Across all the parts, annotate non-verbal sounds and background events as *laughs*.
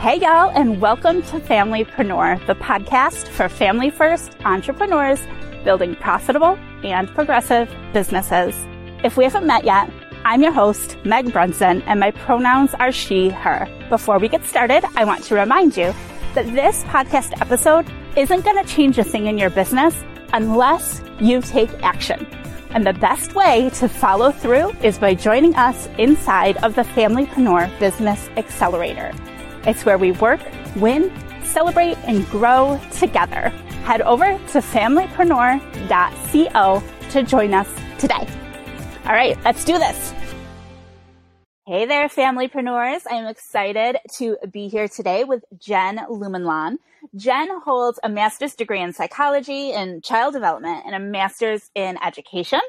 Hey, y'all, and welcome to Familypreneur, the podcast for family first entrepreneurs building profitable and progressive businesses. If we haven't met yet, I'm your host, Meg Brunson, and my pronouns are she, her. Before we get started, I want to remind you that this podcast episode isn't going to change a thing in your business unless you take action. And the best way to follow through is by joining us inside of the Familypreneur Business Accelerator. It's where we work, win, celebrate, and grow together. Head over to familypreneur.co to join us today. All right, let's do this. Hey there, familypreneurs. I'm excited to be here today with Jen Lumanlan. Jen holds a master's degree in psychology and child development and a master's in education.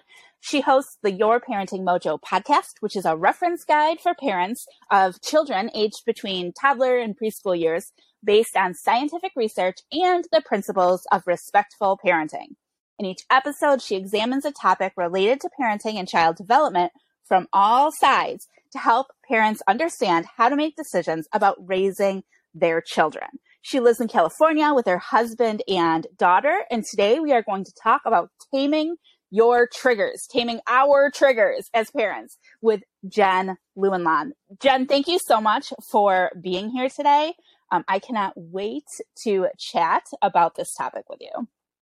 She hosts the Your Parenting Mojo podcast, which is a reference guide for parents of children aged between toddler and preschool years based on scientific research and the principles of respectful parenting. In each episode, she examines a topic related to parenting and child development from all sides to help parents understand how to make decisions about raising their children. She lives in California with her husband and daughter, and today we are going to talk about taming your triggers, taming our triggers as parents with Jen Lumanlan. Jen, thank you so much for being here today. Um, I cannot wait to chat about this topic with you.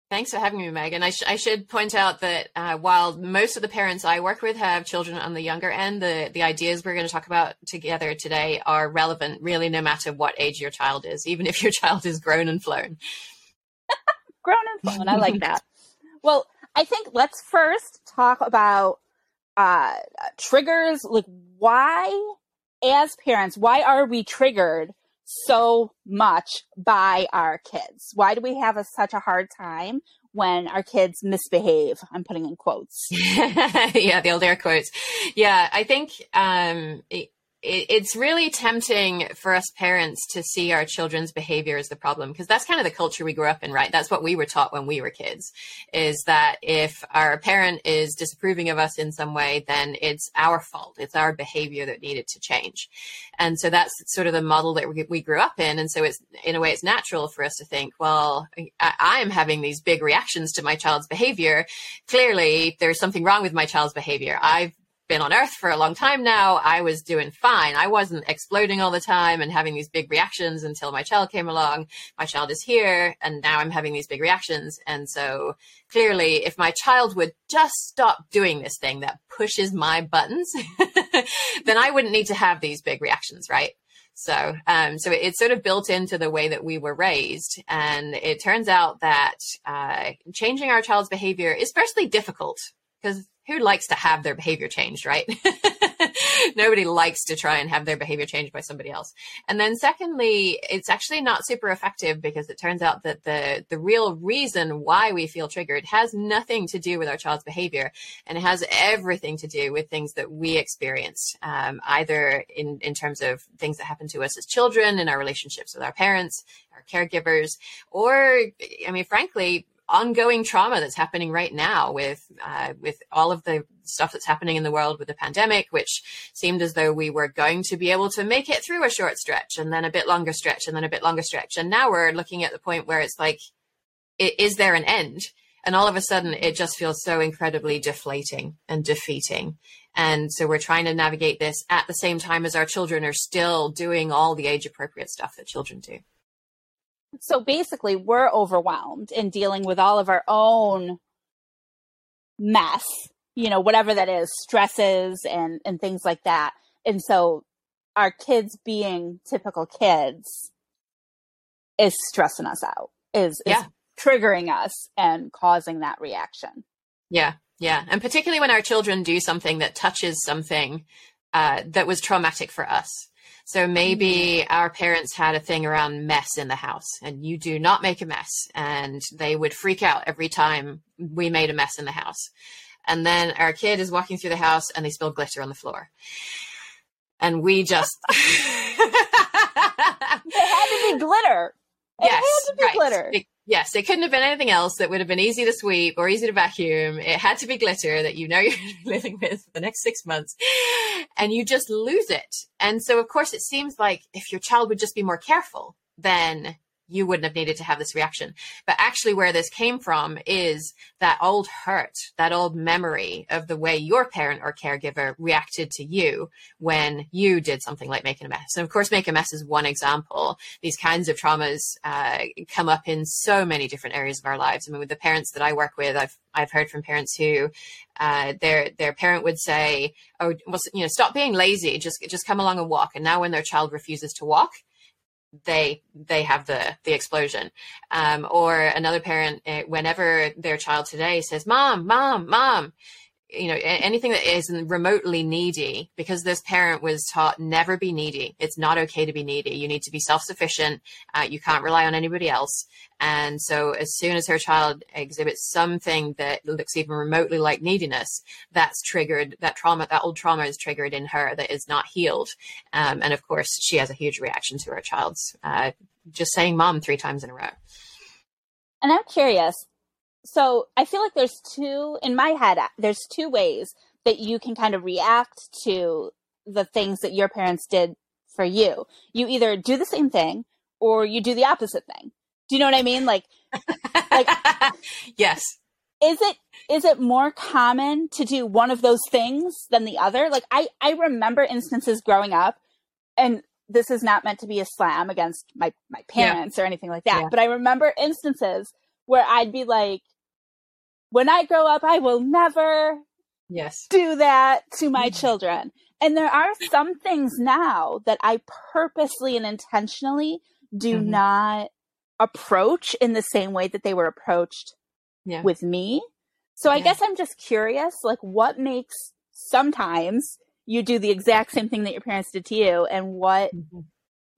Thanks for having me, Megan. I, sh- I should point out that uh, while most of the parents I work with have children on the younger end, the, the ideas we're going to talk about together today are relevant really no matter what age your child is, even if your *laughs* child is grown and flown. *laughs* grown and flown. I like that. Well, I think let's first talk about uh, triggers. Like, why, as parents, why are we triggered so much by our kids? Why do we have a, such a hard time when our kids misbehave? I'm putting in quotes. *laughs* yeah, the old air quotes. Yeah, I think um, it's really tempting for us parents to see our children's behavior as the problem because that's kind of the culture we grew up in, right? That's what we were taught when we were kids is that if our parent is disapproving of us in some way, then it's our fault. It's our behavior that needed to change. And so that's sort of the model that we, we grew up in. And so it's, in a way, it's natural for us to think, well, I'm having these big reactions to my child's behavior. Clearly, there's something wrong with my child's behavior. I've been on earth for a long time now, I was doing fine. I wasn't exploding all the time and having these big reactions until my child came along. My child is here and now I'm having these big reactions. And so clearly, if my child would just stop doing this thing that pushes my buttons, *laughs* then I wouldn't need to have these big reactions, right? So, um, so it's sort of built into the way that we were raised. And it turns out that uh, changing our child's behavior is firstly difficult because who likes to have their behavior changed, right? *laughs* Nobody likes to try and have their behavior changed by somebody else. And then secondly, it's actually not super effective because it turns out that the, the real reason why we feel triggered has nothing to do with our child's behavior and it has everything to do with things that we experienced, um, either in, in terms of things that happen to us as children in our relationships with our parents, our caregivers, or, I mean, frankly, ongoing trauma that's happening right now with uh, with all of the stuff that's happening in the world with the pandemic, which seemed as though we were going to be able to make it through a short stretch and then a bit longer stretch and then a bit longer stretch, and now we're looking at the point where it's like, is there an end? And all of a sudden, it just feels so incredibly deflating and defeating. And so we're trying to navigate this at the same time as our children are still doing all the age appropriate stuff that children do. So basically, we're overwhelmed in dealing with all of our own mess, you know, whatever that is, stresses and, and things like that. And so our kids being typical kids is stressing us out, is, yeah. is triggering us and causing that reaction. Yeah. Yeah. And particularly when our children do something that touches something uh, that was traumatic for us. So maybe our parents had a thing around mess in the house and you do not make a mess. And they would freak out every time we made a mess in the house. And then our kid is walking through the house and they spill glitter on the floor. And we just. *laughs* it had to be glitter. It yes, had to be right. glitter. It, yes, it couldn't have been anything else that would have been easy to sweep or easy to vacuum. It had to be glitter that you know *laughs* you're living with for the next six months. And you just lose it. And so, of course, it seems like if your child would just be more careful, then you wouldn't have needed to have this reaction. But actually, where this came from is that old hurt, that old memory of the way your parent or caregiver reacted to you when you did something like making a mess. And of course, make a mess is one example. These kinds of traumas uh, come up in so many different areas of our lives. I mean, with the parents that I work with, I've I've heard from parents who uh, their their parent would say, "Oh, well, you know, stop being lazy. Just just come along and walk." And now, when their child refuses to walk, they they have the the explosion. Um, or another parent eh, whenever their child today says mom mom mom you know anything that is remotely needy because this parent was taught never be needy. It's not okay to be needy. You need to be self-sufficient. Uh, you can't rely on anybody else. And so as soon as her child exhibits something that looks even remotely like neediness that's triggered that trauma that old trauma is triggered in her that is not healed. Um, and of course she has a huge reaction to her child's uh, just saying mom three times in a row. And i'm curious so I feel like there's two in my head. Uh, there's two ways that you can kind of react to the things that your parents did for you. You either do the same thing or you do the opposite thing. Do you know what I mean? Like, like *laughs* yes. Is it is it more common to do one of those things than the other? Like I I remember instances growing up, and this is not meant to be a slam against my my parents yeah. or anything like that. Yeah. But I remember instances where I'd be like, when I grow up, I will never yes do that to my mm-hmm. children. And there are some things now that I purposely and intentionally do mm-hmm. not approach in the same way that they were approached yeah. with me. So I guess I'm just curious, like what makes sometimes you do the exact same thing that your parents did to you and what mm-hmm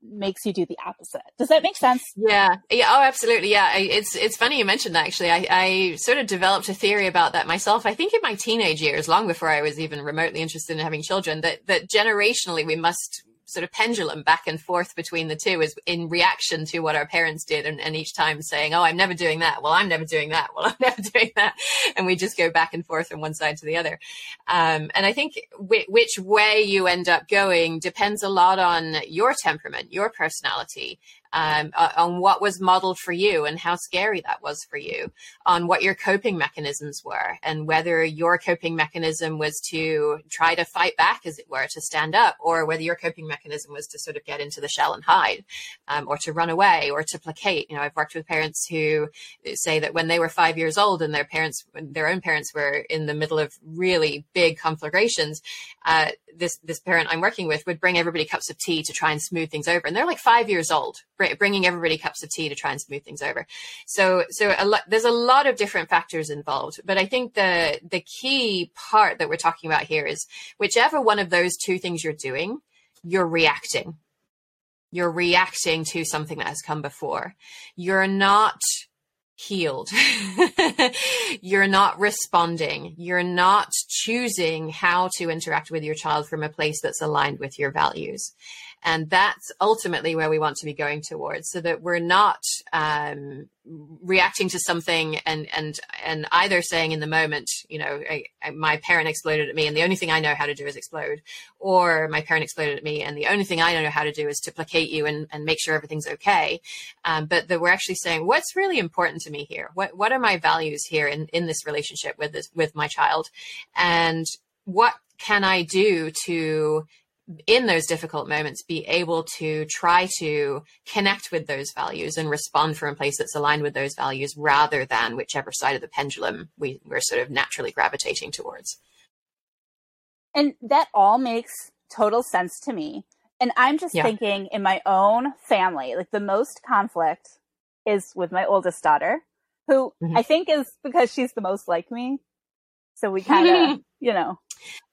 makes you do the opposite. Does that make sense? Yeah. Yeah. Oh, absolutely. Yeah. It's, it's funny you mentioned that actually. I, I sort of developed a theory about that myself. I think in my teenage years, long before I was even remotely interested in having children, that, that generationally we must sort of pendulum back and forth between the two is in reaction to what our parents did and, and, each time saying oh i'm never doing that. Well i'm never doing that. Well *laughs* i'm never doing that. And we just go back and forth from one side to the other. Um, and i think which way you end up going depends a lot on your temperament your personality um, uh, on what was modeled for you and how scary that was for you, on what your coping mechanisms were, and whether your coping mechanism was to try to fight back, as it were, to stand up, or whether your coping mechanism was to sort of get into the shell and hide, um, or to run away, or to placate. You know, I've worked with parents who say that when they were five years old and their parents, their own parents were in the middle of really big conflagrations, uh, this this parent I'm working with would bring everybody cups of tea to try and smooth things over, and they're like five years old, bringing everybody cups of tea to try and smooth things over. So so a lot, there's a lot of different factors involved, but I think the the key part that we're talking about here is whichever one of those two things you're doing, you're reacting. You're reacting to something that has come before. You're not healed. *laughs* you're not responding. You're not choosing how to interact with your child from a place that's aligned with your values. And that's ultimately where we want to be going towards so that we're not um, reacting to something and, and, and either saying in the moment, you know, I, I, my parent exploded at me and the only thing I know how to do is explode, or my parent exploded at me and the only thing I know how to do is to placate you and, and make sure everything's okay. Um, but that we're actually saying, what's really important to me here? What, what are my values here in, in this relationship with this, with my child? And what can I do to in those difficult moments be able to try to connect with those values and respond from a place that's aligned with those values rather than whichever side of the pendulum we, we're sort of naturally gravitating towards. And that all makes total sense to me. And I'm just yeah. thinking in my own family, like the most conflict is with my oldest daughter, who mm-hmm. I think is because she's the most like me. So we kind of, *laughs* you know.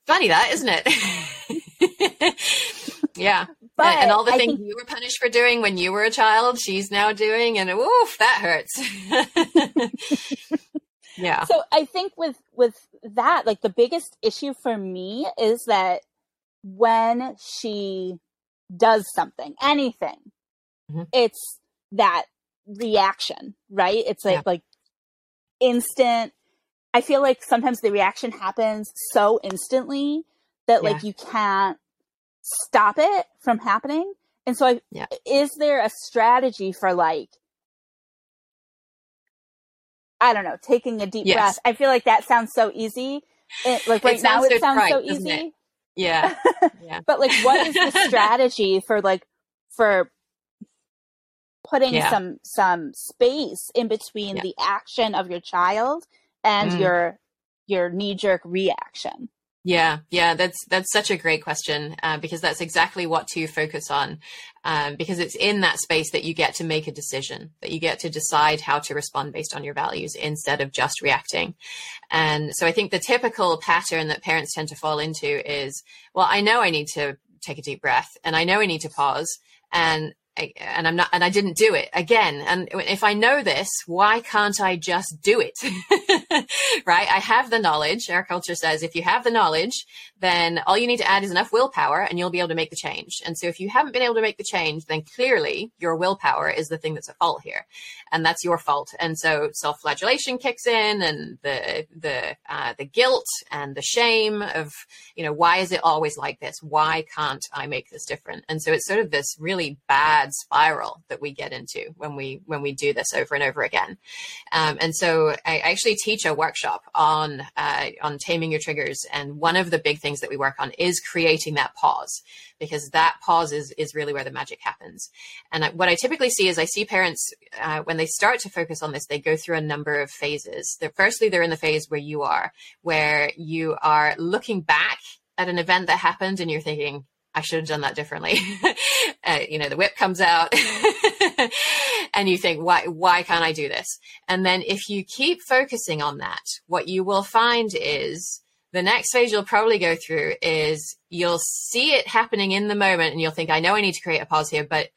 Funny that, isn't it? *laughs* *laughs* Yeah. But and, and all the I things think... you were punished for doing when you were a child, she's now doing, and oof, that hurts. *laughs* yeah. So I think with with that, like the biggest issue for me is that when she does something, anything, mm-hmm. it's that reaction, right? It's like yeah. like instant. I feel like sometimes the reaction happens so instantly that yeah. like you can't stop it from happening. And so I yeah. is there a strategy for like I don't know, taking a deep yes. breath. I feel like that sounds so easy. It, like right it now it sounds so easy. Yeah. *laughs* yeah. but like what is the *laughs* strategy for like for putting yeah. some some space in between yeah. the action of your child and mm. your your knee jerk reaction yeah, yeah, that's that's such a great question uh, because that's exactly what to focus on, um, because it's in that space that you get to make a decision, that you get to decide how to respond based on your values instead of just reacting. And so I think the typical pattern that parents tend to fall into is, well, I know I need to take a deep breath, and I know I need to pause, and and I'm not, and I didn't do it again. And if I know this, why can't I just do it? *laughs* right? I have the knowledge. Our culture says if you have the knowledge, then all you need to add is enough willpower and you'll be able to make the change. And so if you haven't been able to make the change, then clearly your willpower is the thing that's at fault here. And that's your fault. And so self-flagellation kicks in and the, the, uh, the guilt and the shame of, you know, why is it always like this? Why can't I make this different? And so it's sort of this really bad spiral that we get into when we, when we do this over and over again. Um, and so I actually teach a workshop on, uh, on taming your triggers. And one of the big things things that we work on is creating that pause because that pause is, is really where the magic happens. And what I typically see is I see parents, uh, when they start to focus on this, they go through a number of phases. They're, firstly, they're in the phase where you are, where you are looking back at an event that happened and you're thinking, I should have done that differently. *laughs* uh, you know, the whip comes out *laughs* and you think, why, why can't I do this? And then if you keep focusing on that, what you will find is the next phase you'll probably go through is you'll see it happening in the moment and you'll think, I know I need to create a pause here, but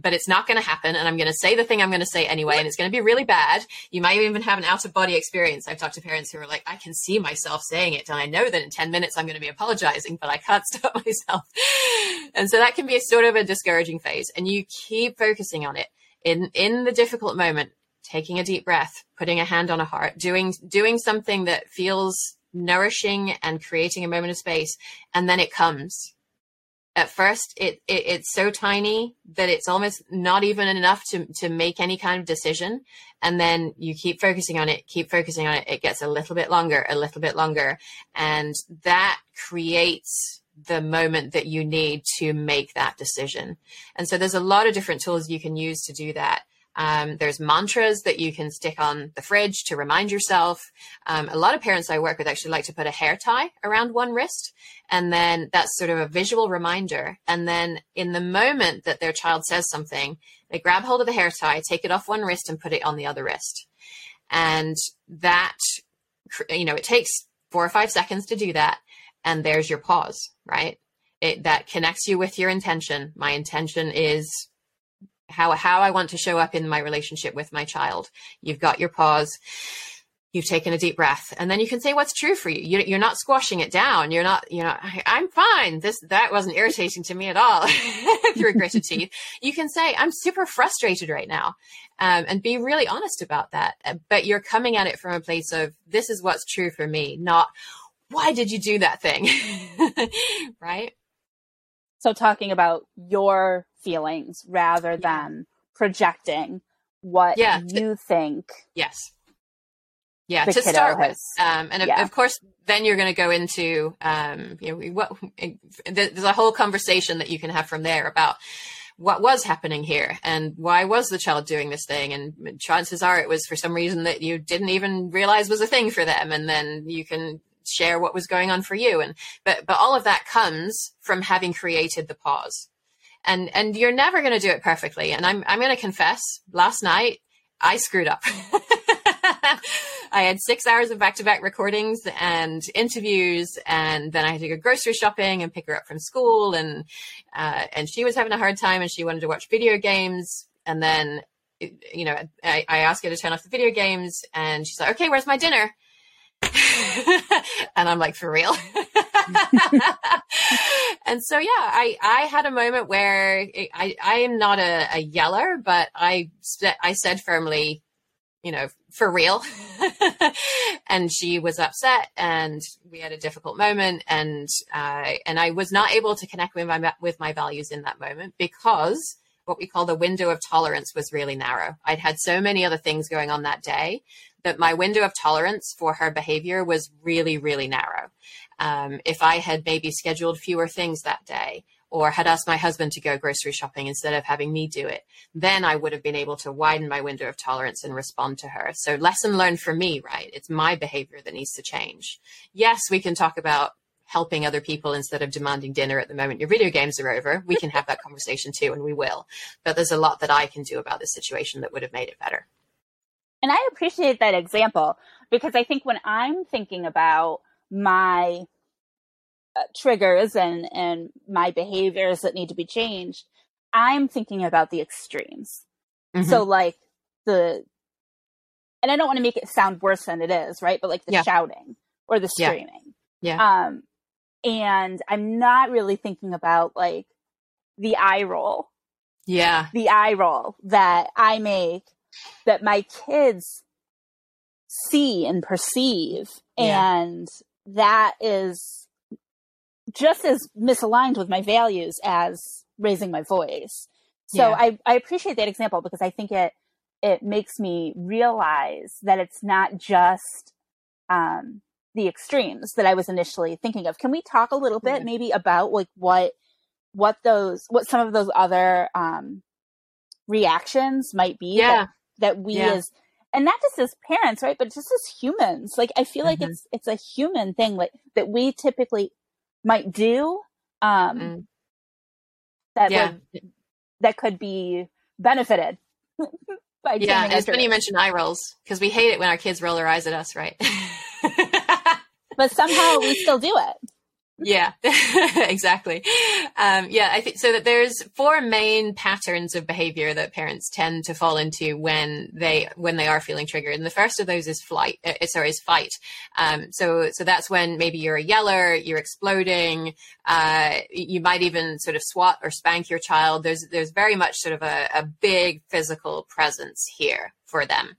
but it's not going to happen. And I'm going to say the thing I'm going to say anyway. And it's going to be really bad. You might even have an out of body experience. I've talked to parents who are like, I can see myself saying it. And I know that in 10 minutes I'm going to be apologizing, but I can't *laughs* stop myself. And so that can be a sort of a discouraging phase. And you keep focusing on it in, in the difficult moment, taking a deep breath, putting a hand on a heart, doing, doing something that feels nourishing and creating a moment of space and then it comes. At first it, it, it's so tiny that it's almost not even enough to to make any kind of decision and then you keep focusing on it keep focusing on it it gets a little bit longer a little bit longer and that creates the moment that you need to make that decision. And so there's a lot of different tools you can use to do that um, there's mantras that you can stick on the fridge to remind yourself. Um, a lot of parents I work with actually like to put a hair tie around one wrist. And then that's sort of a visual reminder. And then in the moment that their child says something, they grab hold of the hair tie, take it off one wrist and put it on the other wrist. And that, you know, it takes four or five seconds to do that. And there's your pause, right? It, that connects you with your intention. My intention is how how I want to show up in my relationship with my child. You've got your pause. You've taken a deep breath, and then you can say what's true for you. you are not squashing it down. You're not, you know, I'm fine. This that wasn't irritating to me at all. *laughs* through gritted teeth, you can say I'm super frustrated right now, um, and be really honest about that. Uh, but you're coming at it from a place of this is what's true for me, not why did you do that thing, *laughs* right? So talking about your feelings rather yeah. than projecting what yeah. you think. Yes. Yeah, to start has, with, um, and yeah. of, of, course, then you're going to go into, um, you know, what there's a whole conversation that you can have from there about what was happening here and why was the child doing this thing and chances are it was for some reason that you didn't even realize was a thing for them and then you can share what was going on for you and but but all of that comes from having created the pause and and you're never going to do it perfectly and i'm i'm going to confess last night i screwed up *laughs* I had six hours of back to back recordings and interviews. And then I had to go grocery shopping and pick her up from school. And, uh, and she was having a hard time and she wanted to watch video games. And then, you know, I, I asked her to turn off the video games and she's like, okay, where's my dinner? *laughs* and I'm like, for real? *laughs* and so, yeah, I, I had a moment where I, I am not a, a yeller, but I, I said firmly, you know, for real. *laughs* and she was upset and we had a difficult moment and, uh, and I was not able to connect with my, with my values in that moment because what we call the window of tolerance was really narrow. I'd had so many other things going on that day that my window of tolerance for her behavior was really, really narrow. Um, if I had maybe scheduled fewer things that day or had asked my husband to go grocery shopping instead of having me do it, then I would have been able to widen my window of tolerance and respond to her. So, lesson learned for me, right? It's my behavior that needs to change. Yes, we can talk about helping other people instead of demanding dinner at the moment your video games are over. We can have that conversation too, and we will. But there's a lot that I can do about this situation that would have made it better. And I appreciate that example because I think when I'm thinking about my uh, triggers and and my behaviors that need to be changed, I'm thinking about the extremes. Mm-hmm. So like the and I don't want to make it sound worse than it is, right? But like the yeah. shouting or the screaming. Yeah. yeah. Um and I'm not really thinking about like the eye roll. Yeah. The eye roll that I make that my kids see and perceive. Yeah. And that is just as misaligned with my values as raising my voice. So yeah. I, I appreciate that example because I think it it makes me realize that it's not just um, the extremes that I was initially thinking of. Can we talk a little bit maybe about like what what those what some of those other um, reactions might be yeah. That, we yeah. as and not just as parents, right? But just as humans. Like I feel mm-hmm. like it's it's a human thing like that we typically might do um mm. that yeah. would, that could be benefited *laughs* by yeah it's funny you mention eye rolls because we hate it when our kids roll their eyes at us right *laughs* but somehow we still do it yeah, *laughs* exactly. Um, yeah, I think so that there's four main patterns of behavior that parents tend to fall into when they when they are feeling triggered, and the first of those is flight. Uh, sorry, is fight. Um, so so that's when maybe you're a yeller, you're exploding. Uh, you might even sort of swat or spank your child. There's there's very much sort of a, a big physical presence here for them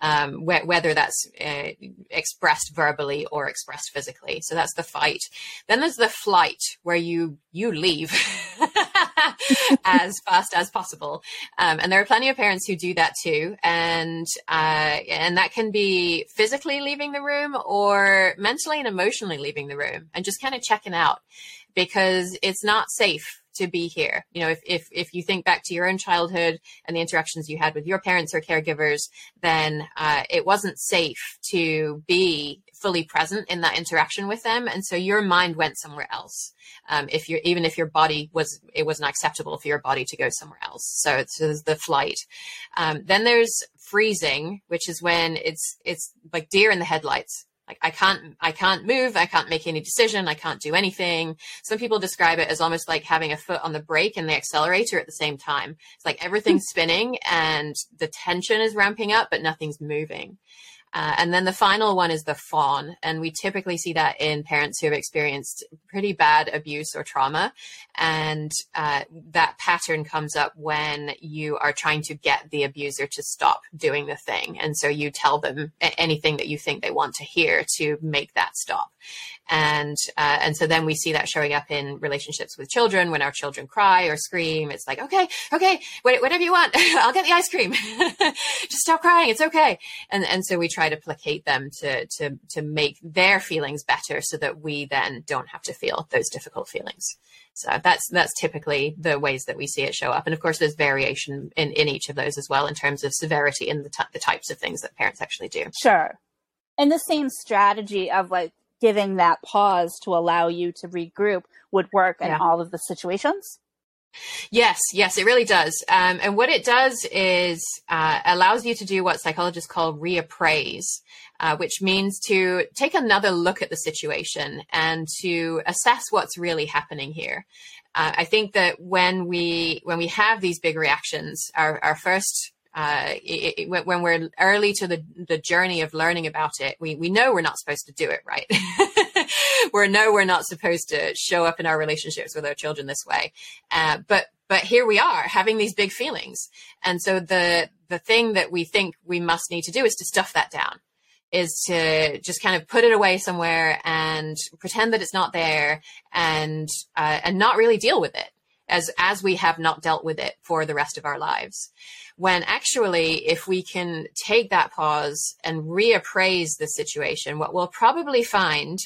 um, wh- whether that's uh, expressed verbally or expressed physically. So that's the fight. Then there's the flight where you you leave *laughs* as fast as possible, um, and there are plenty of parents who do that too, and uh, and that can be physically leaving the room or mentally and emotionally leaving the room and just kind of checking out because it's not safe to be here. You know, if, if, if you think back to your own childhood and the interactions you had with your parents or caregivers, then uh, it wasn't safe to be fully present in that interaction with them. And so your mind went somewhere else. Um, if you're, even if your body was, it wasn't acceptable for your body to go somewhere else. So it's the flight. Um, then there's freezing, which is when it's, it's like deer in the headlights like I can't, I can't move. I can't make any decision. I can't do anything. Some people describe it as almost like having a foot on the brake and the accelerator at the same time. It's like everything's *laughs* spinning and the tension is ramping up, but nothing's moving. Uh, and then the final one is the fawn. And we typically see that in parents who have experienced pretty bad abuse or trauma. And uh, that pattern comes up when you are trying to get the abuser to stop doing the thing. And so you tell them anything that you think they want to hear to make that stop and uh, and so then we see that showing up in relationships with children when our children cry or scream. It's like okay okay whatever you want. *laughs* I'll get the ice cream. *laughs* Just stop crying. It's okay. And and so we try to placate them to to to make their feelings better so that we then don't have to feel those difficult feelings. So that's that's typically the ways that we see it show up. And of course there's variation in in each of those as well in terms of severity and the, t- the types of things that parents actually do. Sure. And the same strategy of like giving that pause to allow you to regroup would work in all of the situations. Yes, yes, it really does. Um, and what it does is uh, allows you to do what psychologists call reappraise, uh, which means to take another look at the situation and to assess what's really happening here. Uh, I think that when we when we have these big reactions, our, our first uh, it, it, when we're early to the, the journey of learning about it, we, we know we're not supposed to do it, right? *laughs* we know we're not supposed to show up in our relationships with our children this way. Uh, but, but here we are having these big feelings. And so the, the thing that we think we must need to do is to stuff that down is to just kind of put it away somewhere and pretend that it's not there and, uh, and not really deal with it as, as we have not dealt with it for the rest of our lives. When actually, if we can take that pause and reappraise the situation, what we'll probably find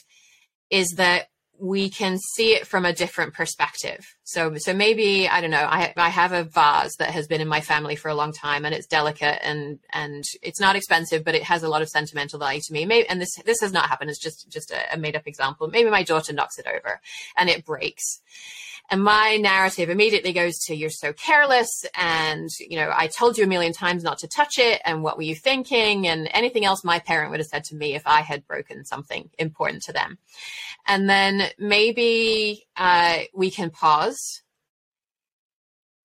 is that we can see it from a different perspective. So, so maybe I don't know. I I have a vase that has been in my family for a long time, and it's delicate and and it's not expensive, but it has a lot of sentimental value to me. Maybe, and this this has not happened. It's just just a, a made up example. Maybe my daughter knocks it over, and it breaks. And my narrative immediately goes to you're so careless. And, you know, I told you a million times not to touch it. And what were you thinking? And anything else my parent would have said to me if I had broken something important to them. And then maybe uh, we can pause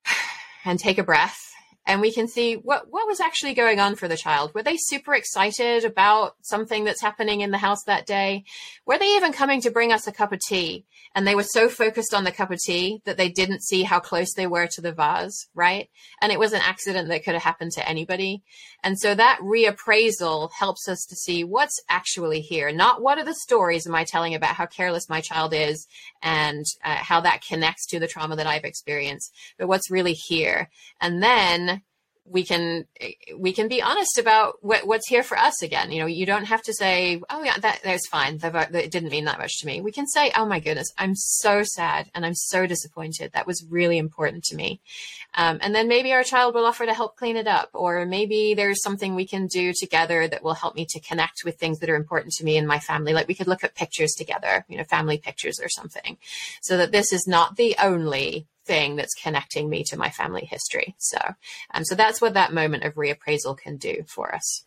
*sighs* and take a breath and we can see what what was actually going on for the child. Were they super excited about something that's happening in the house that day? Were they even coming to bring us a cup of tea? And they were so focused on the cup of tea that they didn't see how close they were to the vase, right? And it was an accident that could have happened to anybody. And so that reappraisal helps us to see what's actually here. Not what are the stories am I telling about how careless my child is and uh, how that connects to the trauma that I've experienced, but what's really here. And then we can we can be honest about what, what's here for us again. You know, you don't have to say, "Oh yeah, that that's fine. That, it didn't mean that much to me." We can say, "Oh my goodness, I'm so sad and I'm so disappointed. That was really important to me." Um, and then maybe our child will offer to help clean it up, or maybe there's something we can do together that will help me to connect with things that are important to me and my family. Like we could look at pictures together, you know, family pictures or something, so that this is not the only thing that's connecting me to my family history. So, um, so that's what that moment of reappraisal can do for us.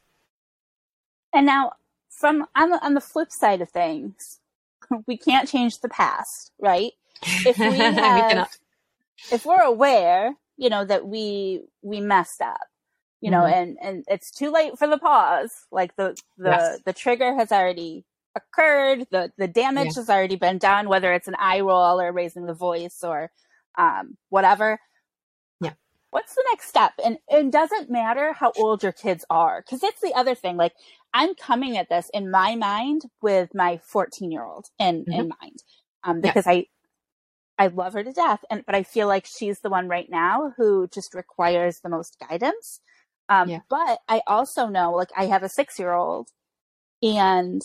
And now, from on the, on the flip side of things, *laughs* we can't change the past, right? If we *laughs* have, we if we're aware, you know, that we we messed up, you know, mm-hmm. and and it's too late for the pause. Like the the yes. the trigger has already occurred. The the damage yeah. has already been done, whether it's an eye roll or raising the voice or um, whatever. Yeah. What's the next step? And it doesn't matter how old your kids are, because it's the other thing. Like I'm coming at this in my mind with my 14 year old in mm-hmm. in mind, um, because yeah. I I love her to death, and but I feel like she's the one right now who just requires the most guidance. Um, yeah. But I also know, like, I have a six year old, and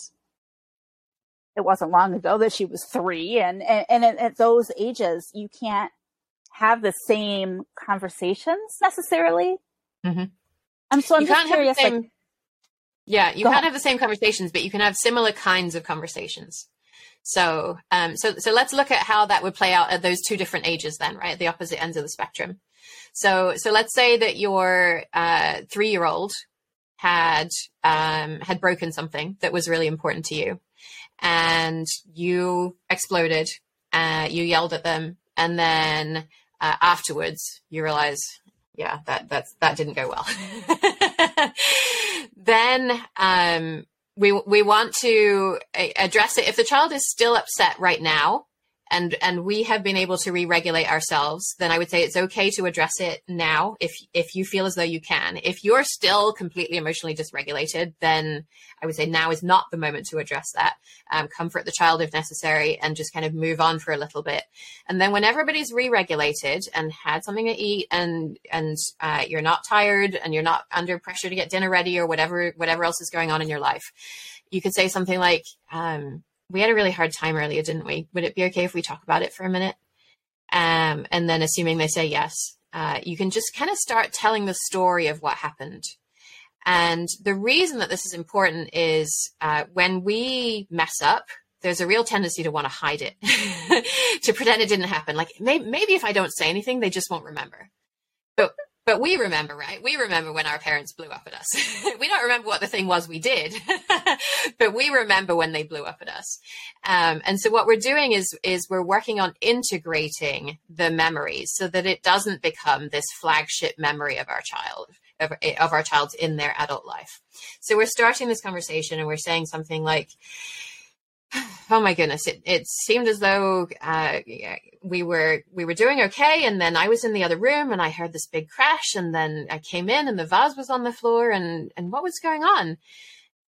it wasn't long ago that she was three, and and, and at, at those ages, you can't have the same conversations necessarily. Mm-hmm. Um, so I'm you just curious. Same, like, yeah, you can't ahead. have the same conversations, but you can have similar kinds of conversations. So, um, so, so let's look at how that would play out at those two different ages, then, right, at the opposite ends of the spectrum. So, so let's say that your uh, three-year-old had um, had broken something that was really important to you, and you exploded. Uh, you yelled at them, and then uh, afterwards you realize, yeah, that that's that didn't go well. *laughs* then um, we we want to address it if the child is still upset right now and and we have been able to re-regulate ourselves then i would say it's okay to address it now if if you feel as though you can. If you're still completely emotionally dysregulated then i would say now is not the moment to address that. Um, comfort the child if necessary and just kind of move on for a little bit. And then when everybody's re-regulated and had something to eat and and uh, you're not tired and you're not under pressure to get dinner ready or whatever whatever else is going on in your life you could say something like um, we had a really hard time earlier, didn't we? Would it be okay if we talk about it for a minute? Um, and then, assuming they say yes, uh, you can just kind of start telling the story of what happened. And the reason that this is important is uh, when we mess up, there's a real tendency to want to hide it, *laughs* to pretend it didn't happen. Like maybe, maybe if I don't say anything, they just won't remember. But but we remember, right? We remember when our parents blew up at us. *laughs* we don't remember what the thing was we did, *laughs* but we remember when they blew up at us. Um, and so what we're doing is is we're working on integrating the memories so that it doesn't become this flagship memory of our child of, of our child's in their adult life. So we're starting this conversation and we're saying something like, *sighs* oh my goodness. It, it seemed as though uh, we were we were doing okay and then i was in the other room and i heard this big crash and then i came in and the vase was on the floor and and what was going on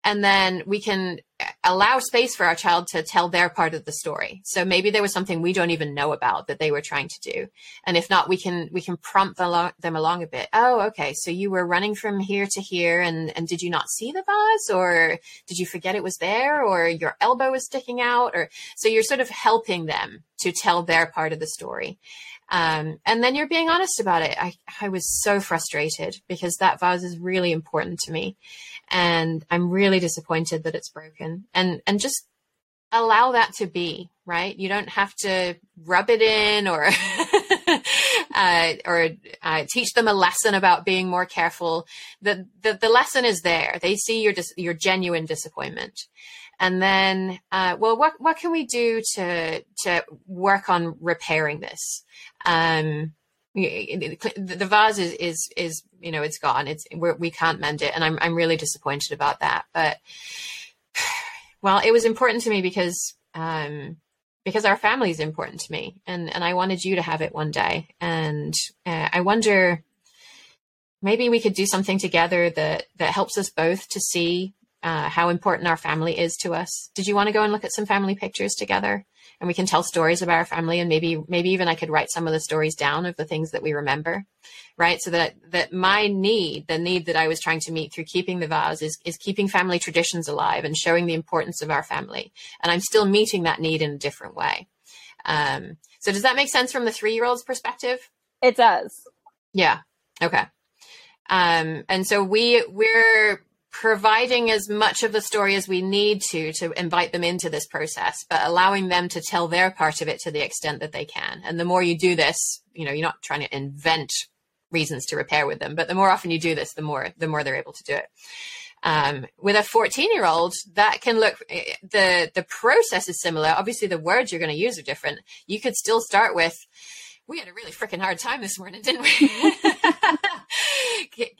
and then we can allow space for our child to tell their part of the story. So maybe there was something we don't even know about that they were trying to do. And if not we can we can prompt them along a bit. Oh okay. So you were running from here to here and and did you not see the vase or did you forget it was there? Or your elbow was sticking out? Or so you're sort of helping them to tell their part of the story um, and then you're being honest about it. I, I was so frustrated because that vase is really important to me. And I'm really disappointed that it's broken. And, and just allow that to be, right? You don't have to rub it in or, *laughs* uh, or uh, teach them a lesson about being more careful. The, the, the lesson is there. They see your, dis- your genuine disappointment and then uh, well what what can we do to to work on repairing this? Um, the vase is, is is you know it's gone. It's we're, we can not mend it. And I'm I'm really disappointed about that. But *sighs* well it was important to me because um because our family is important to me. And and I wanted you to have it one day. And uh, I wonder maybe we could do something together that that helps us both to see uh, how important our family is to us. Did you want to go and look at some family pictures together? And we can tell stories about our family, and maybe maybe even I could write some of the stories down of the things that we remember, right? So that that my need, the need that I was trying to meet through keeping the vase, is is keeping family traditions alive and showing the importance of our family. And I'm still meeting that need in a different way. Um, so does that make sense from the three year old's perspective? It does. Yeah. Okay. Um, and so we we're providing as much of the story as we need to to invite them into this process but allowing them to tell their part of it to the extent that they can. And the more you do this you know you're not trying to invent reasons to repair with them but the more often you do this the more the more they're able to do it. Um, with a 14 year old that can look the the process is similar. Obviously the words you're going to use are different. You could still start with we had a really freaking hard time this morning, didn't we? *laughs*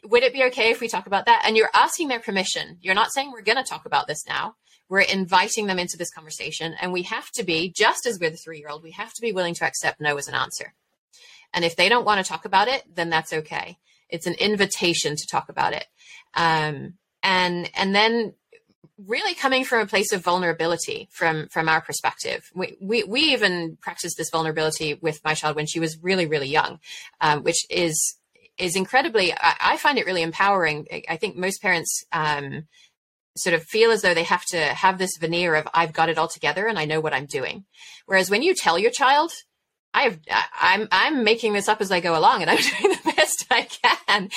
Would it be okay if we talk about that? And you're asking their permission. You're not saying we're going to talk about this now. We're inviting them into this conversation. And we have to be, just as with a three year old, we have to be willing to accept no as an answer. And if they don't want to talk about it, then that's okay. It's an invitation to talk about it. Um, and, and then really coming from a place of vulnerability from from our perspective. We we, we even practiced this vulnerability with my child when she was really really young, um, which is is incredibly. I, I, find it really empowering. I think most parents. Um, sort of feel as though they have to have this veneer of I've got it all together and I know what I'm doing. Whereas when you tell your child, I've I'm I'm making this up as I go along and I'm *laughs* doing the best I can,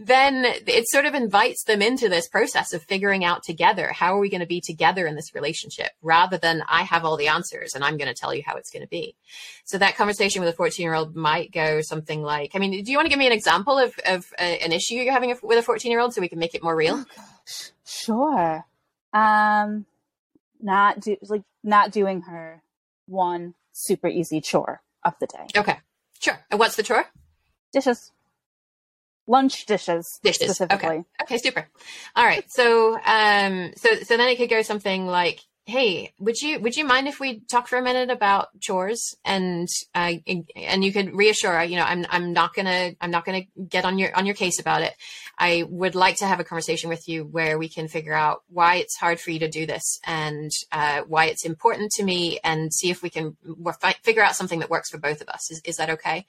then it sort of invites them into this process of figuring out together how are we going to be together in this relationship rather than I have all the answers and I'm going to tell you how it's going to be. So that conversation with a 14 year old might go something like, I mean, do you want to give me an example of of a, an issue you're having with a 14 year old so we can make it more real? Oh, sure. Um, not do like not doing her one super easy chore of the day. Okay. Sure. And what's the chore? Dishes. Lunch dishes. Dishes. Specifically. Okay. Okay, super. All right. So um so so then it could go something like hey would you would you mind if we talk for a minute about chores? And uh, and you could reassure you know i'm i'm not gonna i'm not gonna get on your on your case about it. I would like to have a conversation with you where we can figure out why it's hard for you to do this and uh, why it's important to me and see if we can figure out something that works for both of us. Is, is that okay?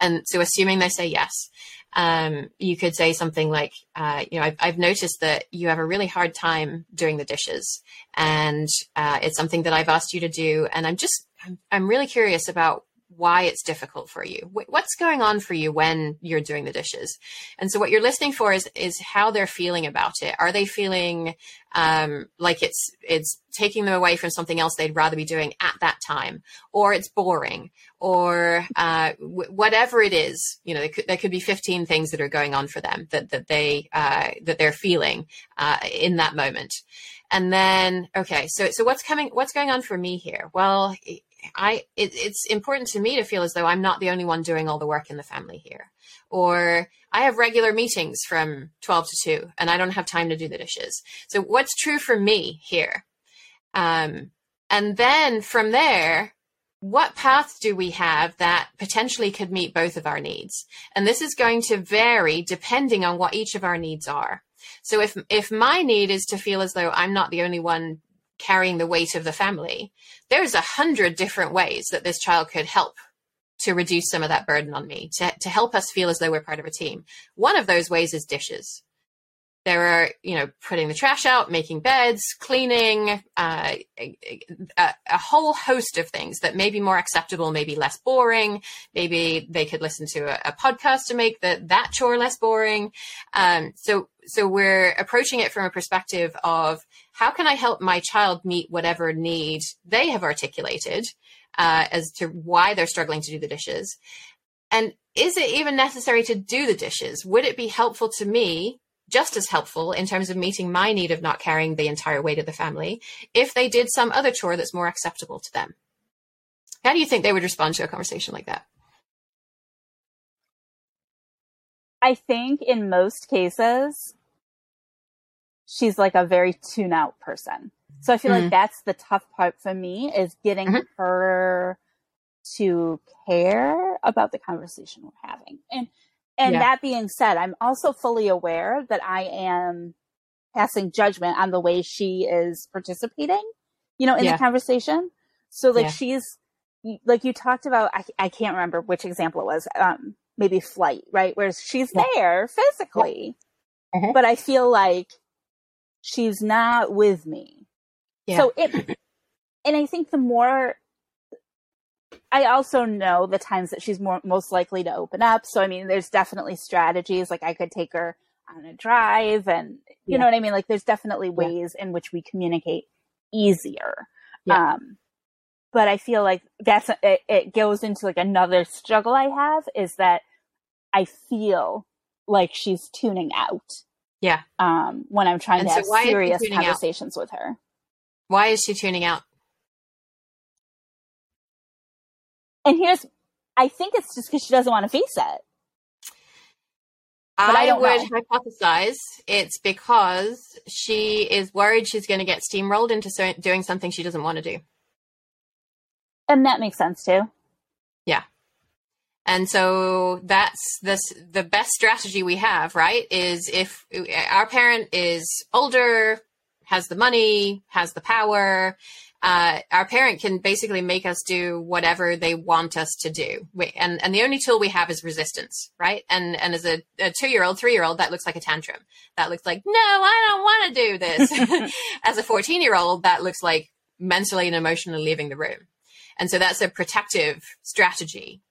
And so assuming they say yes um, you could say something like, uh, you know, I've, I've, noticed that you have a really hard time doing the dishes, and uh, it's something that I've asked you to do, and I'm just, I'm, I'm really curious about why it's difficult for you. What's going on for you when you're doing the dishes? And so what you're listening for is is how they're feeling about it. Are they feeling um, like it's it's taking them away from something else they'd rather be doing at that time, or it's boring, or uh, w- whatever it is. You know, there could, there could, be 15 things that are going on for them that that they uh, that they're feeling uh, in that moment. And then, okay, so so what's coming? What's going on for me here? Well, I it, it's important to me to feel as though I'm not the only one doing all the work in the family here. Or I have regular meetings from 12 to 2 and I don't have time to do the dishes. So what's true for me here? Um, and then from there, what path do we have that potentially could meet both of our needs? And this is going to vary depending on what each of our needs are. So if if my need is to feel as though I'm not the only one carrying the weight of the family, there's a hundred different ways that this child could help to reduce some of that burden on me, to, to help us feel as though we're part of a team. One of those ways is dishes. There are, you know, putting the trash out, making beds, cleaning, uh, a, a, whole host of things that may be more acceptable, maybe less boring. Maybe they could listen to a, a podcast to make the, that chore less boring. Um, so, so we're approaching it from a perspective of how can I help my child meet whatever need they have articulated uh, as to why they're struggling to do the dishes? And is it even necessary to do the dishes? Would it be helpful to me, just as helpful in terms of meeting my need of not carrying the entire weight of the family, if they did some other chore that's more acceptable to them? How do you think they would respond to a conversation like that? I think in most cases, she's like a very tune out person. So I feel mm-hmm. like that's the tough part for me is getting mm-hmm. her to care about the conversation we're having. And and yeah. that being said, I'm also fully aware that I am passing judgment on the way she is participating, you know, in yeah. the conversation. So like yeah. she's like you talked about I, I can't remember which example it was. Um maybe flight, right? whereas she's there physically. Uh-huh. But I feel like she's not with me. Yeah. So it, and I think the more, I also know the times that she's more most likely to open up. So I mean, there's definitely strategies. Like I could take her on a drive, and you yeah. know what I mean. Like there's definitely ways yeah. in which we communicate easier. Yeah. Um, but I feel like that's it, it goes into like another struggle I have is that I feel like she's tuning out. Yeah. Um, when I'm trying and to so have serious conversations out? with her. Why is she tuning out? And here's, I think it's just because she doesn't want to face it. But I, I would know. hypothesize it's because she is worried she's going to get steamrolled into doing something she doesn't want to do. And that makes sense too. And so that's this the best strategy we have, right? Is if our parent is older, has the money, has the power, uh, our parent can basically make us do whatever they want us to do. And, and the only tool we have is resistance, right? And, and as a, a two year old, three year old, that looks like a tantrum. That looks like, no, I don't want to do this. *laughs* as a 14 year old, that looks like mentally and emotionally leaving the room. And so that's a protective strategy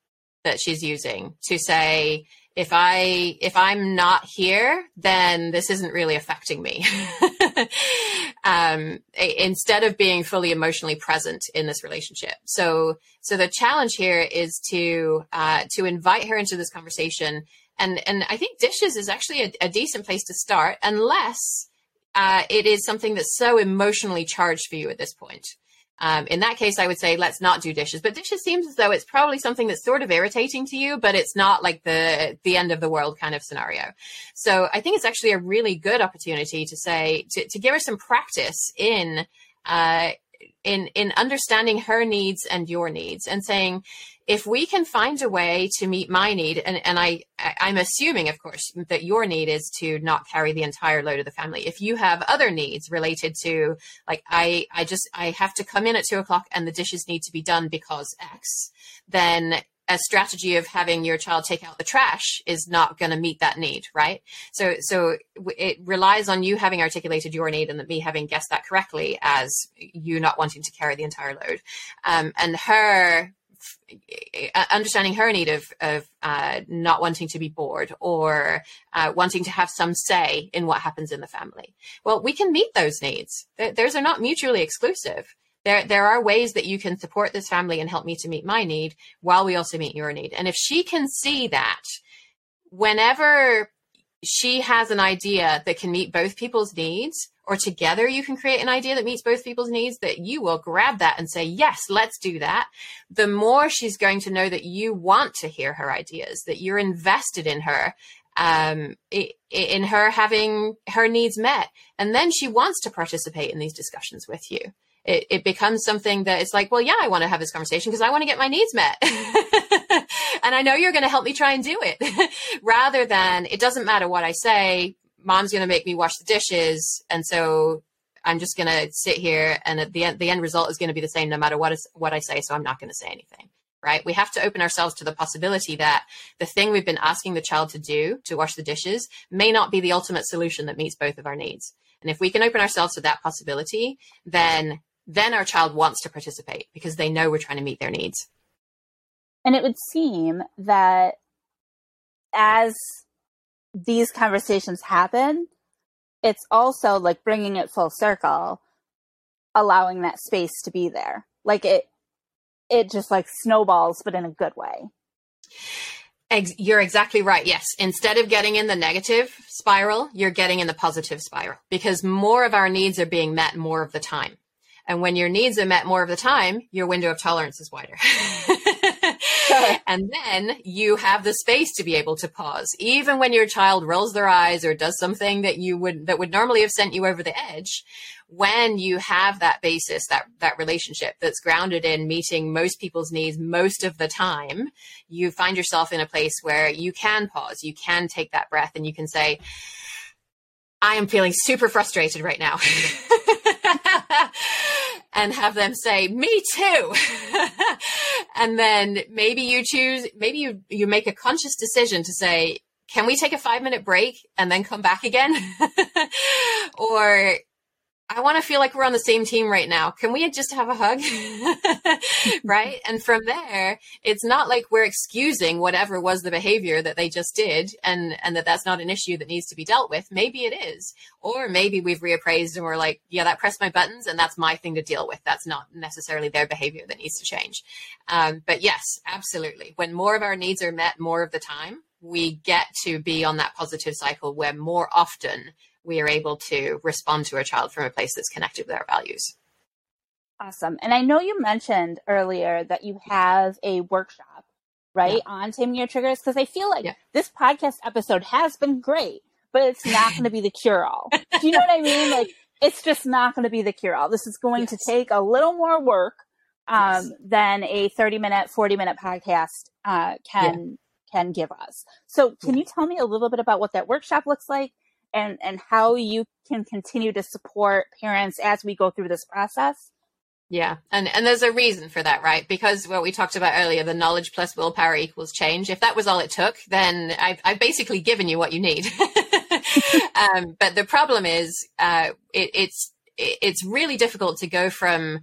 that she's using to say if i if i'm not here then this isn't really affecting me. *laughs* Um, instead of being fully emotionally present in this relationship. So so the challenge here is to uh, to invite her into this conversation. And and i think dishes is actually a, a decent place to start unless uh, it is something that's so emotionally charged for you at this point um, in that case, I would say let's not do dishes. But dishes seems as though it's probably something that's sort of irritating to you, but it's not like the the end of the world kind of scenario. So I think it's actually a really good opportunity to say to, to give her some practice in uh, in in understanding her needs and your needs and saying if we can find a way to meet my need and, and I, i'm assuming of course that your need is to not carry the entire load of the family if you have other needs related to like i i just i have to come in at two o'clock and the dishes need to be done because x then a strategy of having your child take out the trash is not going to meet that need, right? So, so it relies on you having articulated your need and me having guessed that correctly as you not wanting to carry the entire load. Um, and her understanding her need of of uh, not wanting to be bored or uh, wanting to have some say in what happens in the family. Well, we can meet those needs. Those are not mutually exclusive. There, there are ways that you can support this family and help me to meet my need while we also meet your need. And if she can see that, whenever she has an idea that can meet both people's needs, or together you can create an idea that meets both people's needs, that you will grab that and say, yes, let's do that. The more she's going to know that you want to hear her ideas, that you're invested in her, um, in her having her needs met. And then she wants to participate in these discussions with you. It, it becomes something that it's like, well, yeah, I want to have this conversation because I want to get my needs met. *laughs* and I know you're going to help me try and do it *laughs* rather than it doesn't matter what I say mom's going to make me wash the dishes. And so I'm just going to sit here and at the end, the end result is going to be the same no matter what is what I say. So I'm not going to say anything. Right. We have to open ourselves to the possibility that the thing we've been asking the child to do to wash the dishes may not be the ultimate solution that meets both of our needs. And if we can open ourselves to that possibility, then then our child wants to participate because they know we're trying to meet their needs. And it would seem that as these conversations happen, it's also like bringing it full circle, allowing that space to be there. Like it, it just like snowballs, but in a good way. Ex- you're exactly right. Yes. Instead of getting in the negative spiral, you're getting in the positive spiral because more of our needs are being met more of the time. And when your needs are met more of the time, your window of tolerance is wider. *laughs* and then you have the space to be able to pause. Even when your child rolls their eyes or does something that you would that would normally have sent you over the edge, when you have that basis, that that relationship that's grounded in meeting most people's needs most of the time, you find yourself in a place where you can pause, you can take that breath and you can say, I am feeling super frustrated right now. *laughs* *laughs* and have them say, me too. *laughs* and then maybe you choose, maybe you, you make a conscious decision to say, can we take a five minute break and then come back again? *laughs* or I want to feel like we're on the same team right now. Can we just have a hug? *laughs* right. And from there, it's not like we're excusing whatever was the behavior that they just did and, and that that's not an issue that needs to be dealt with. Maybe it is. Or maybe we've reappraised and we're like, yeah, that pressed my buttons and that's my thing to deal with. That's not necessarily their behavior that needs to change. Um, but yes, absolutely. When more of our needs are met more of the time, we get to be on that positive cycle where more often we are able to respond to a child from a place that's connected with our values. Awesome. And I know you mentioned earlier that you have a workshop, right, yeah. on taming your triggers because I feel like yeah. this podcast episode has been great, but it's not going to be the cure all. Do you know what I mean? Like, it's just not going to be the cure all. This is going yes. to take a little more work um, yes. than a 30 minute, 40 minute podcast uh, can. Can give us. So, can you tell me a little bit about what that workshop looks like and and how you can continue to support parents as we go through this process? Yeah. And and there's a reason for that right? Because what we talked about earlier the knowledge plus willpower equals change. If that was all it took then i've, I've basically given you what you need. *laughs* Um, but the problem is uh, it, it's it's really difficult to go from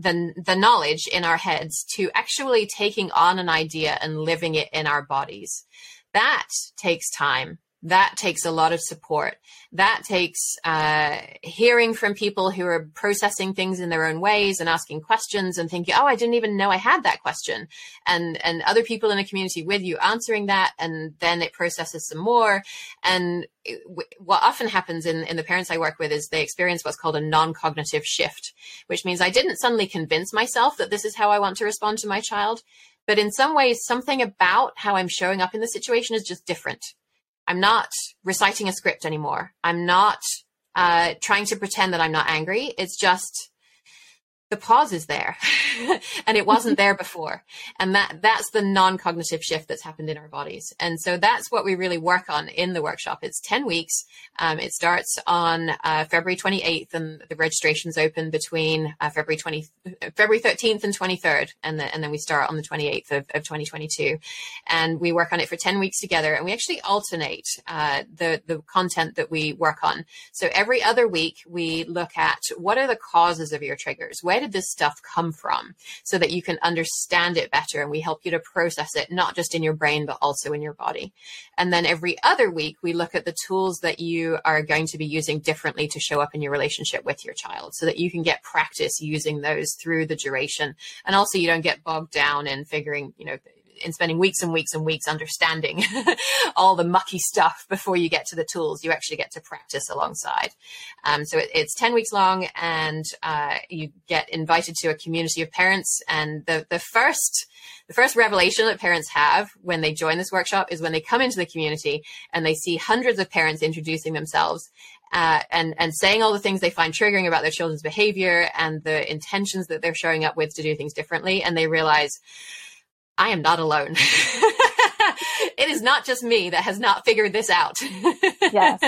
the the knowledge in our heads to actually taking on an idea and living it in our bodies. That takes time that takes a lot of support. That takes uh, hearing from people who are processing things in their own ways and asking questions and thinking, "Oh, I didn't even know I had that question," and and other people in a community with you answering that, and then it processes some more. And it, what often happens in in the parents I work with is they experience what's called a non-cognitive shift, which means I didn't suddenly convince myself that this is how I want to respond to my child. But in some ways, something about how I'm showing up in the situation is just different I'm not reciting a script anymore. I'm not uh, trying to pretend that I'm not angry. It's just the pause is there. *laughs* And it wasn't there before. And that that's the non-cognitive shift that's happened in our bodies. And so that's what we really work on in the workshop. It's 10 weeks. Um, it starts on uh, february 28th and the registration's open between uh, february 20 february 13th and 23rd and, the, and then we start on the 28th of, of 2022 and we work on it for 10 weeks together. And we actually alternate uh, the the content that we work on. So every other week we look at what are the causes of your triggers? Where did this stuff come from? So that you can understand it better and we help you to process it not just in your brain but also in your body. And then every other week we look at the tools that you are going to be using differently to show up in your relationship with your child so that you can get practice using those through the duration. And also you don't get bogged down in figuring you know in spending weeks and weeks and weeks understanding *laughs* all the mucky stuff before you get to the tools. You actually get to practice alongside. Um, so it, it's 10 weeks long and uh, you get invited to a community of parents. And the, the first, the first revelation that parents have when they join this workshop is when they come into the community and they see hundreds of parents introducing themselves uh, and and saying all the things they find triggering about their children's behavior and the intentions that they're showing up with to do things differently, and they realize I am not alone. *laughs* it is not just me that has not figured this out. *laughs* yes.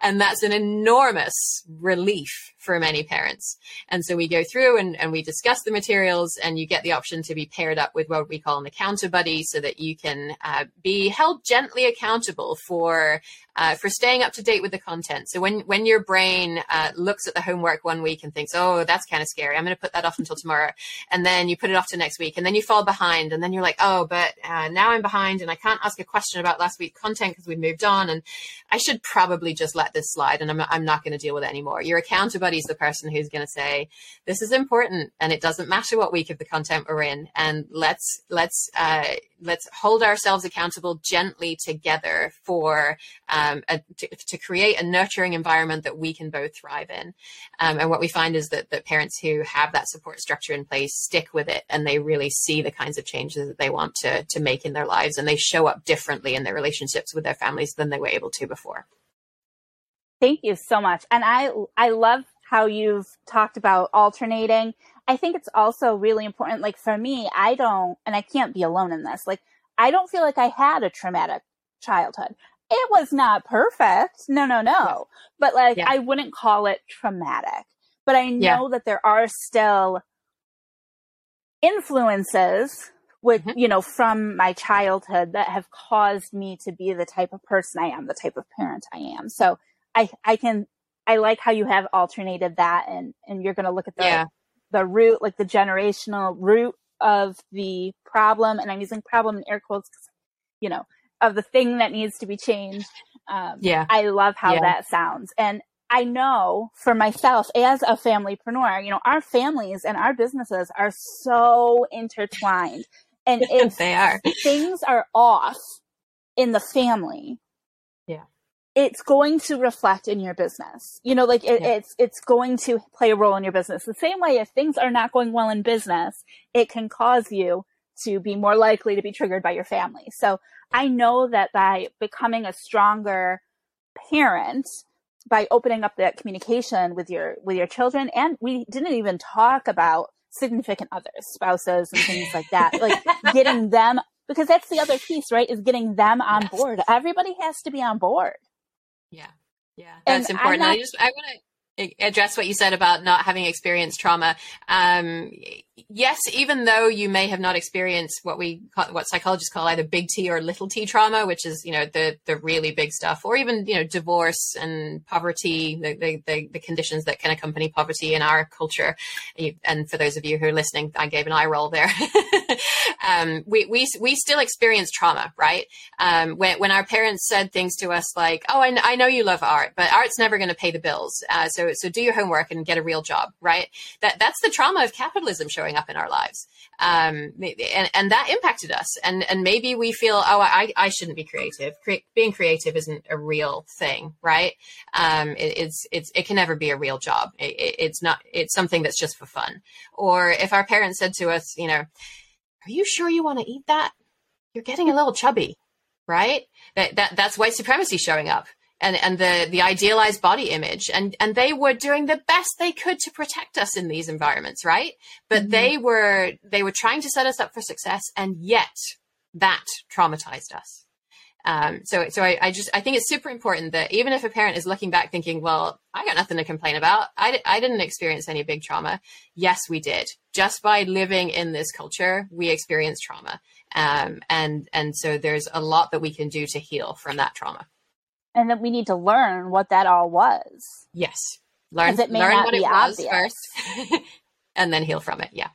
and that's an enormous relief for many parents. And so we go through and, and we discuss the materials and you get the option to be paired up with what we call an encounter buddy so that you can uh, be held gently accountable for uh, for staying up to date with the content. So when when your brain uh, looks at the homework one week and thinks, "Oh, that's kind of scary. I'm going to put that off until tomorrow," and then you put it off to next week, and then you fall behind, and then you're like, "Oh, but uh, now I'm behind, and I can't ask a question about last week's content because we moved on, and I should probably just let this slide, and I'm I'm not going to deal with it anymore." Your accountability buddy's the person who's going to say, "This is important, and it doesn't matter what week of the content we're in, and let's let's uh, let's hold ourselves accountable gently together for um, a, to, to, create a nurturing environment that we can both thrive in. Um, and what we find is that, that parents who have that support structure in place stick with it and they really see the kinds of changes that they want to, to make in their lives and they show up differently in their relationships with their families than they were able to before. Thank you so much. And I, I love how you've talked about alternating I think it's also really important. Like for me, I don't, and I can't be alone in this. Like I don't feel like I had a traumatic childhood. It was not perfect. No, no, no. Yeah. But like yeah. I wouldn't call it traumatic. But I know yeah. that there are still influences with mm-hmm. you know from my childhood that have caused me to be the type of person I am, the type of parent I am. So I I can I like how you have alternated that and and you're going to look at the yeah the root, like the generational root of the problem. And I'm using problem in air quotes you know, of the thing that needs to be changed. Um, yeah. I love how yeah. that sounds. And I know for myself as a familypreneur, you know, our families and our businesses are so intertwined. And *laughs* if they are things are off in the family, it's going to reflect in your business. You know, like it, yeah. it's, it's going to play a role in your business. The same way if things are not going well in business, it can cause you to be more likely to be triggered by your family. So I know that by becoming a stronger parent, by opening up that communication with your, with your children, and we didn't even talk about significant others, spouses and things like that, *laughs* like getting them because that's the other piece, right? Is getting them on board. Everybody has to be on board. Yeah. Yeah. That's and important. Not- I just, I want to address what you said about not having experienced trauma. Um, yes, even though you may have not experienced what we call, what psychologists call either big T or little T trauma, which is you know the the really big stuff, or even you know divorce and poverty, the the, the, conditions that can accompany poverty in our culture. And for those of you who are listening, I gave an eye roll there. *laughs* um, we we we still experience trauma, right? Um, when when our parents said things to us like, "Oh, I, I know you love art, but art's never going to pay the bills." Uh, so so so do your homework and get a real job, right? That that's the trauma of capitalism showing up in our lives, um, and and that impacted us. And and maybe we feel, oh, I I shouldn't be creative. Cre- being creative isn't a real thing, right? Um, it, it's it's it can never be a real job. It, it, it's not. It's something that's just for fun. Or if our parents said to us, you know, are you sure you want to eat that? You're getting a little chubby, right? That, that that's white supremacy showing up and, and the, the idealized body image. And, and they were doing the best they could to protect us in these environments, right? But mm-hmm. they were, they were trying to set us up for success. And yet that traumatized us. Um, so, so I, I, just, I think it's super important that even if a parent is looking back thinking, well, I got nothing to complain about. I, I didn't experience any big trauma. Yes, we did. Just by living in this culture, we experienced trauma. Um, and, and so there's a lot that we can do to heal from that trauma and then we need to learn what that all was. Yes, learn it may learn not what be it was obvious. first. *laughs* and then heal from it. Yeah.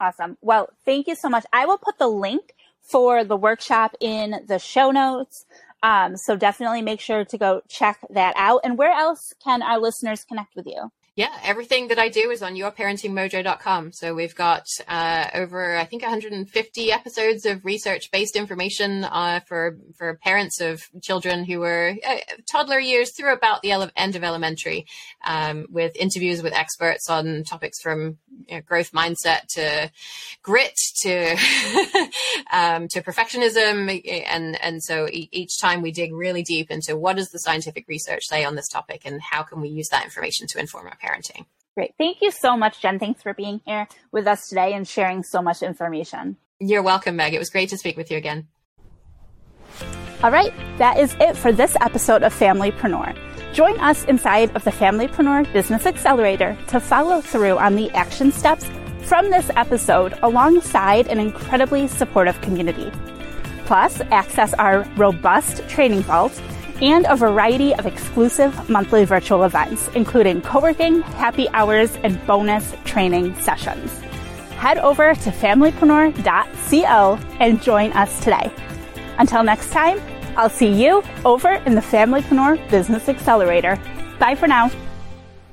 Awesome. Well, thank you so much. I will put the link for the workshop in the show notes. Um, so definitely make sure to go check that out. And where else can our listeners connect with you? Yeah, everything that I do is on yourparentingmojo.com. So we've got uh, over, I think, 150 episodes of research-based information uh, for for parents of children who were uh, toddler years through about the end of elementary, um, with interviews with experts on topics from you know, growth mindset to grit to *laughs* um, to perfectionism, and and so each time we dig really deep into what does the scientific research say on this topic, and how can we use that information to inform our parenting. Great. Thank you so much, Jen. Thanks for being here with us today and sharing so much information. You're welcome, Meg. It was great to speak with you again. All right, that is it for this episode of Familypreneur. Join us inside of the Familypreneur Business Accelerator to follow through on the action steps from this episode alongside an incredibly supportive community. Plus, access our robust training vault and a variety of exclusive monthly virtual events, including co-working, happy hours, and bonus training sessions. Head over to familypreneur.co and join us today. Until next time, I'll see you over in the Familypreneur Business Accelerator. Bye for now.